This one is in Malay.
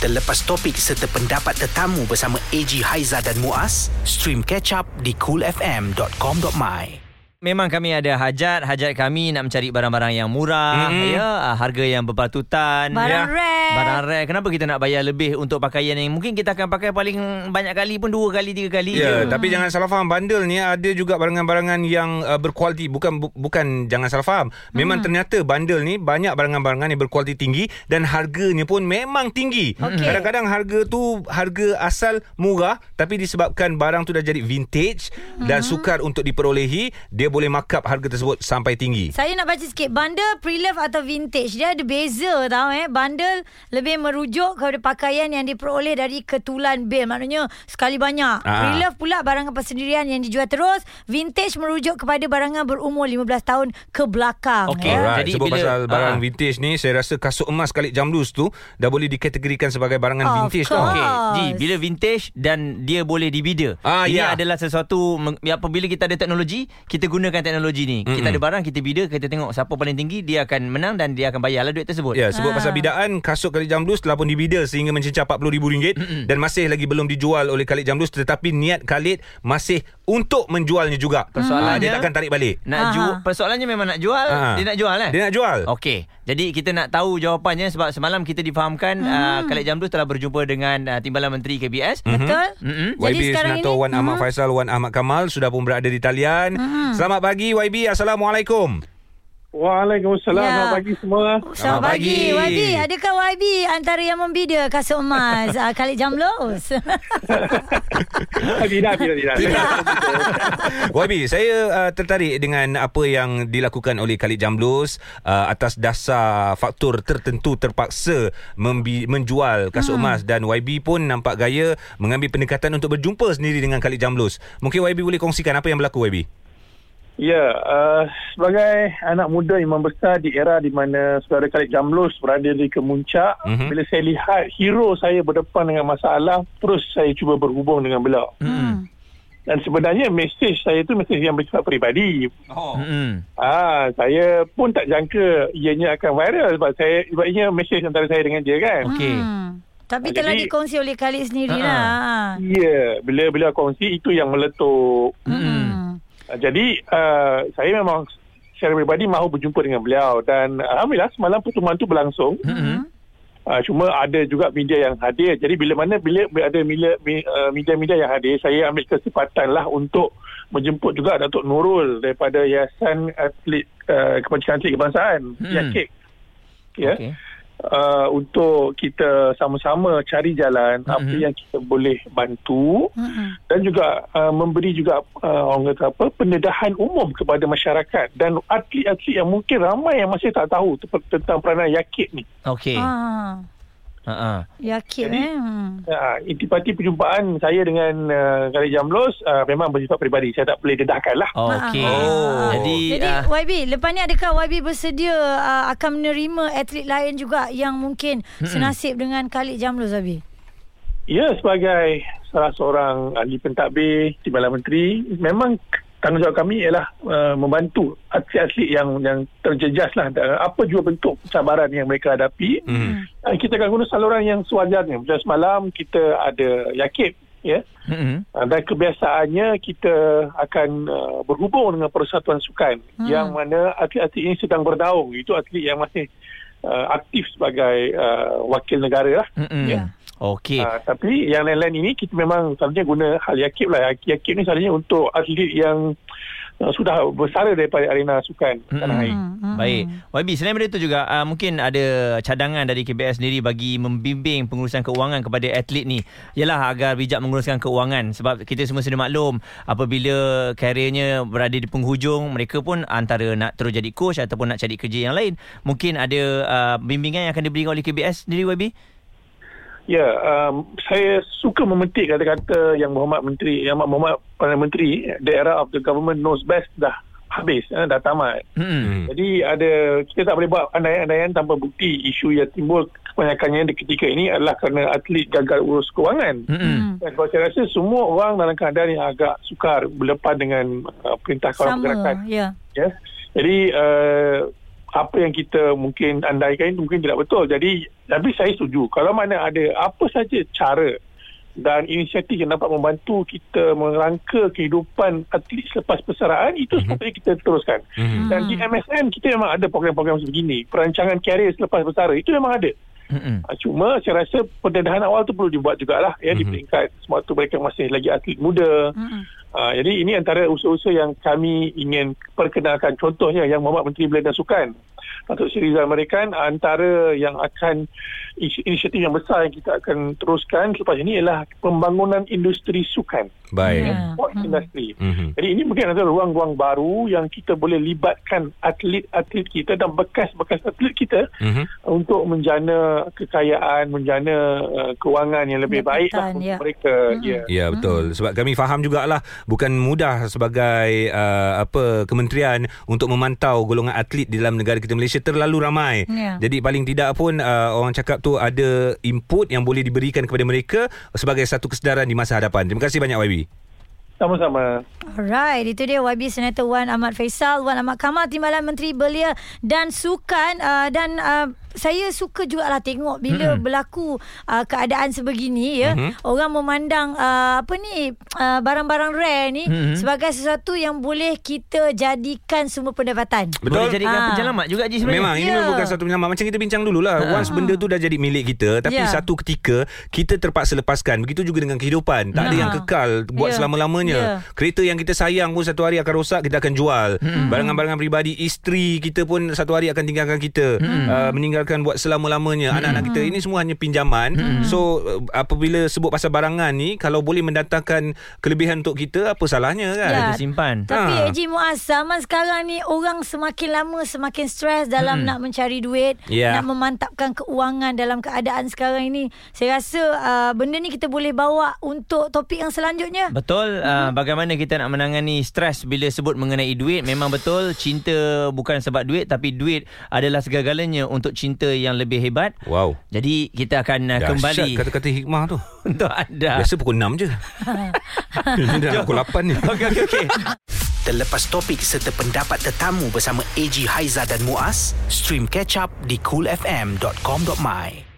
Terlepas topik serta pendapat tetamu bersama AG Haiza dan Muaz, stream catch up di coolfm.com.my. Memang kami ada hajat Hajat kami nak mencari barang-barang yang murah mm-hmm. ya Harga yang berpatutan Barang ya. rare. Barang rare Kenapa kita nak bayar lebih Untuk pakaian yang Mungkin kita akan pakai paling banyak kali pun Dua kali, tiga kali Ya, je tapi jangan salah faham bundle ni ada juga barangan-barangan yang uh, berkualiti bukan bu, bukan jangan salah faham. Memang hmm. ternyata bundle ni banyak barangan-barangan yang berkualiti tinggi dan harganya pun memang tinggi. Okey. Kadang-kadang harga tu harga asal murah tapi disebabkan barang tu dah jadi vintage hmm. dan sukar untuk diperolehi, dia boleh markup harga tersebut sampai tinggi. Saya nak baca sikit Bundle pre-love atau vintage Dia ada beza tau eh Bundle lebih merujuk kepada pakaian Yang diperoleh dari ketulan bil Maknanya sekali banyak Ah. Pre-love pula barangan persendirian Yang dijual terus Vintage merujuk kepada barangan berumur 15 tahun ke belakang eh. Alright, Jadi sebut bila- pasal barang Ah. vintage ni saya rasa kasut emas kalik jamlus tu dah boleh dikategorikan sebagai barangan Of vintage course. tau. Okey, Course. Ji, bila vintage dan dia boleh dibida. Ah, Ini ya. adalah sesuatu ya, apabila kita ada teknologi, kita gunakan teknologi ni. Mm-mm. Kita ada barang, kita bida, kita tengok siapa paling tinggi, dia akan menang dan dia akan bayarlah duit tersebut. Ya, sebut Ah. pasal bidaan kasut Khalid Jamlus telah pun dibida sehingga mencecah RM40,000 dan masih lagi belum dijual oleh Khalid Jamlus tetapi niat Khalid masih untuk menjualnya juga. Persoalannya- Ah, dia takkan tarik balik. Nak Aha. jual persoalannya memang nak jual, Ah. dia nak jual eh? Dia nak jual. Okey. Jadi kita nak tahu jawapannya sebab semalam kita difahamkan hmm. uh, Khalid Jamdus telah berjumpa dengan uh, Timbalan Menteri KBS. Mhm. Betul. Jadi YB sekarang Senator ini Wan Ahmad Faisal Wan Ahmad Kamal sudah pun berada di talian. Selamat pagi YB. Assalamualaikum. Waalaikumsalam. Ya. Selamat pagi semua. Selamat pagi. YB, adakah YB antara yang membida kasut emas uh, Khalid Jamlos? tidak, tidak, tidak. YB, saya uh, tertarik dengan apa yang dilakukan oleh Khalid Jamlus uh, atas dasar faktor tertentu terpaksa membi- menjual kasut hmm. emas dan YB pun nampak gaya mengambil pendekatan untuk berjumpa sendiri dengan Khalid Jamlus. Mungkin YB boleh kongsikan apa yang berlaku YB? Ya, uh, sebagai anak muda yang membesar di era di mana saudara Khalid Jamlus berada di kemuncak, Mhm. mm-hmm. bila saya lihat hero saya berdepan dengan masalah, terus saya cuba berhubung dengan beliau. Hmm. Dan sebenarnya mesej saya itu mesej yang bersifat peribadi. Oh. Mm-mm. Ah, saya pun tak jangka ianya akan viral sebab saya sebab ianya mesej antara saya dengan dia kan. Okey. Hmm. Tapi Ah, telah jadi- dikongsi oleh Khalid sendirilah. Ya, bila beliau kongsi itu yang meletup. Mm-mm. Uh, Jadi uh, saya memang secara pribadi mahu berjumpa dengan beliau dan alhamdulillah semalam pertemuan tu berlangsung. Mm-mm. Uh, cuma ada juga media yang hadir. Jadi bila mana bila bila ada media-media yang hadir, saya ambil kesempatan lah untuk menjemput juga Datuk Nurul daripada Yayasan Atlet uh, Kebajikan Atlet Kebangsaan, Hmm. YAKIK. Ya. Okey. Uh, untuk kita sama-sama cari jalan Mhm. apa yang kita boleh bantu Hmm. dan juga uh, memberi juga uh, orang kata apa pendedahan umum kepada masyarakat dan atlet-atlet yang mungkin ramai yang masih tak tahu te- tentang peranan yakit ni. Okey. Ah. Ha Yakin Jadi- eh. Hmm. Uh, intipati perjumpaan saya dengan uh, Khalid Jamlos uh, memang bersifat peribadi. Saya tak boleh dedahkan lah. Okey. Ah. Jadi, Jadi ah, YB, lepas ni adakah YB bersedia uh, akan menerima atlet lain juga yang mungkin senasib dengan Khalid Jamlos YB? Ya, sebagai salah seorang ahli pentadbir Timbalan Menteri, memang tanggungjawab kami ialah uh, membantu atlet-atlet yang yang terjejas lah apa juga bentuk cabaran yang mereka hadapi. Hmm. Uh, kita akan guna saluran yang sewajarnya. Macam semalam kita ada yakib ya. mm-mm. Uh, dan kebiasaannya kita akan uh, berhubung dengan persatuan sukan Hmm. yang mana atlet-atlet ini sedang berdaung. Itu atlet yang masih uh, aktif sebagai uh, wakil negara lah. Mm-mm. Ya. Okey. Uh, tapi yang lain-lain ini kita memang selalunya guna hal yakib lah. Yakib ni selalunya untuk atlet yang uh, sudah bersara daripada arena sukan tanah air. Hmm. Baik. YB, selain daripada itu juga uh, mungkin ada cadangan dari KBS sendiri bagi membimbing pengurusan keuangan kepada atlet ni. Yalah agar bijak menguruskan keuangan sebab kita semua sudah maklum apabila karirnya berada di penghujung mereka pun antara nak terus jadi coach ataupun nak cari kerja yang lain. Mungkin ada uh, bimbingan yang akan diberikan oleh KBS sendiri YB? Ya, um, saya suka memetik kata-kata yang Muhammad Menteri, yang Muhammad Perdana Menteri, the era of the government knows best dah habis, eh, dah tamat. Hmm. Jadi ada kita tak boleh buat andaian-andaian tanpa bukti isu yang timbul kebanyakannya di ketika ini adalah kerana atlet gagal urus kewangan. Hmm. Dan kalau saya rasa semua orang dalam keadaan yang agak sukar berlepas dengan uh, perintah kawalan pergerakan. ya. Ya. Jadi uh, apa yang kita mungkin andaikan itu mungkin tidak betul. Jadi tapi saya setuju kalau mana ada apa saja cara dan inisiatif yang dapat membantu kita merangka kehidupan atlet selepas persaraan itu mm-hmm. sepatutnya kita teruskan. Mm-hmm. Dan di MSN kita memang ada program-program sebegini. Perancangan karier selepas bersara itu memang ada. Mm-hmm. Cuma saya rasa pendedahan awal tu perlu dibuat jugalah ya mm-hmm. di peringkat semua tu mereka masih lagi atlet muda. Mm-hmm. Uh, jadi ini antara usaha-usaha yang kami ingin perkenalkan contohnya yang Muhammad Menteri Belia dan Sukan Datuk Seri Rizal Amerikan antara yang akan inisiatif yang besar yang kita akan teruskan selepas ini ialah pembangunan industri sukan. Baik. Yeah. Sport hmm. industry. Mm-hmm. Jadi ini mungkin ada ruang-ruang baru yang kita boleh libatkan atlet-atlet kita dan bekas-bekas atlet kita mm-hmm. untuk menjana kekayaan, menjana uh, kewangan yang lebih baik lah untuk yeah. mereka. Mm-hmm. Ya, yeah. yeah, betul. Sebab kami faham jugalah bukan mudah sebagai uh, apa kementerian untuk memantau golongan atlet di dalam negara kita Malaysia terlalu ramai. Yeah. Jadi paling tidak pun uh, orang cakap tu ada input yang boleh diberikan kepada mereka sebagai satu kesedaran di masa hadapan. Terima kasih banyak YB. Sama-sama. Alright, itu dia YB Senator Wan Ahmad Faisal, Wan Ahmad Kamal, Timbalan Menteri Belia dan Sukan uh, dan uh, saya suka juga lah tengok bila mm-hmm. berlaku uh, keadaan sebegini ya mm-hmm. orang memandang uh, apa ni uh, barang-barang rare ni mm-hmm. sebagai sesuatu yang boleh kita jadikan semua pendapatan betul boleh jadikan uh. penyelamat juga Haji sebenarnya memang yeah. ini ya. bukan satu penyelamat macam kita bincang dululah uh. once benda tu dah jadi milik kita tapi yeah. satu ketika kita terpaksa lepaskan begitu juga dengan kehidupan tak uh. ada yang kekal buat yeah. selama-lamanya yeah. kereta yang kita sayang pun satu hari akan rosak kita akan jual mm-hmm. barang-barang peribadi isteri kita pun satu hari akan tinggalkan kita mm-hmm. uh, meninggal tinggalkan buat selama-lamanya hmm. anak-anak kita ini semua hanya pinjaman hmm. so apabila sebut pasal barangan ni kalau boleh mendatangkan kelebihan untuk kita apa salahnya kan ya. kita simpan tapi ha. Eji Muaz zaman sekarang ni orang semakin lama semakin stres dalam hmm. nak mencari duit yeah. nak memantapkan keuangan dalam keadaan sekarang ini saya rasa uh, benda ni kita boleh bawa untuk topik yang selanjutnya betul uh, hmm. uh, bagaimana kita nak menangani stres bila sebut mengenai duit memang betul cinta bukan sebab duit tapi duit adalah segala-galanya untuk cinta cinta yang lebih hebat. Wow. Jadi kita akan uh, Dahsyat kembali kata-kata hikmah tu. Untuk anda. Biasa pukul 6 je. Ini dah pukul 8 ni. Okey okey okey. Terlepas topik serta pendapat tetamu bersama AG Haiza dan Muaz, stream catch up di coolfm.com.my.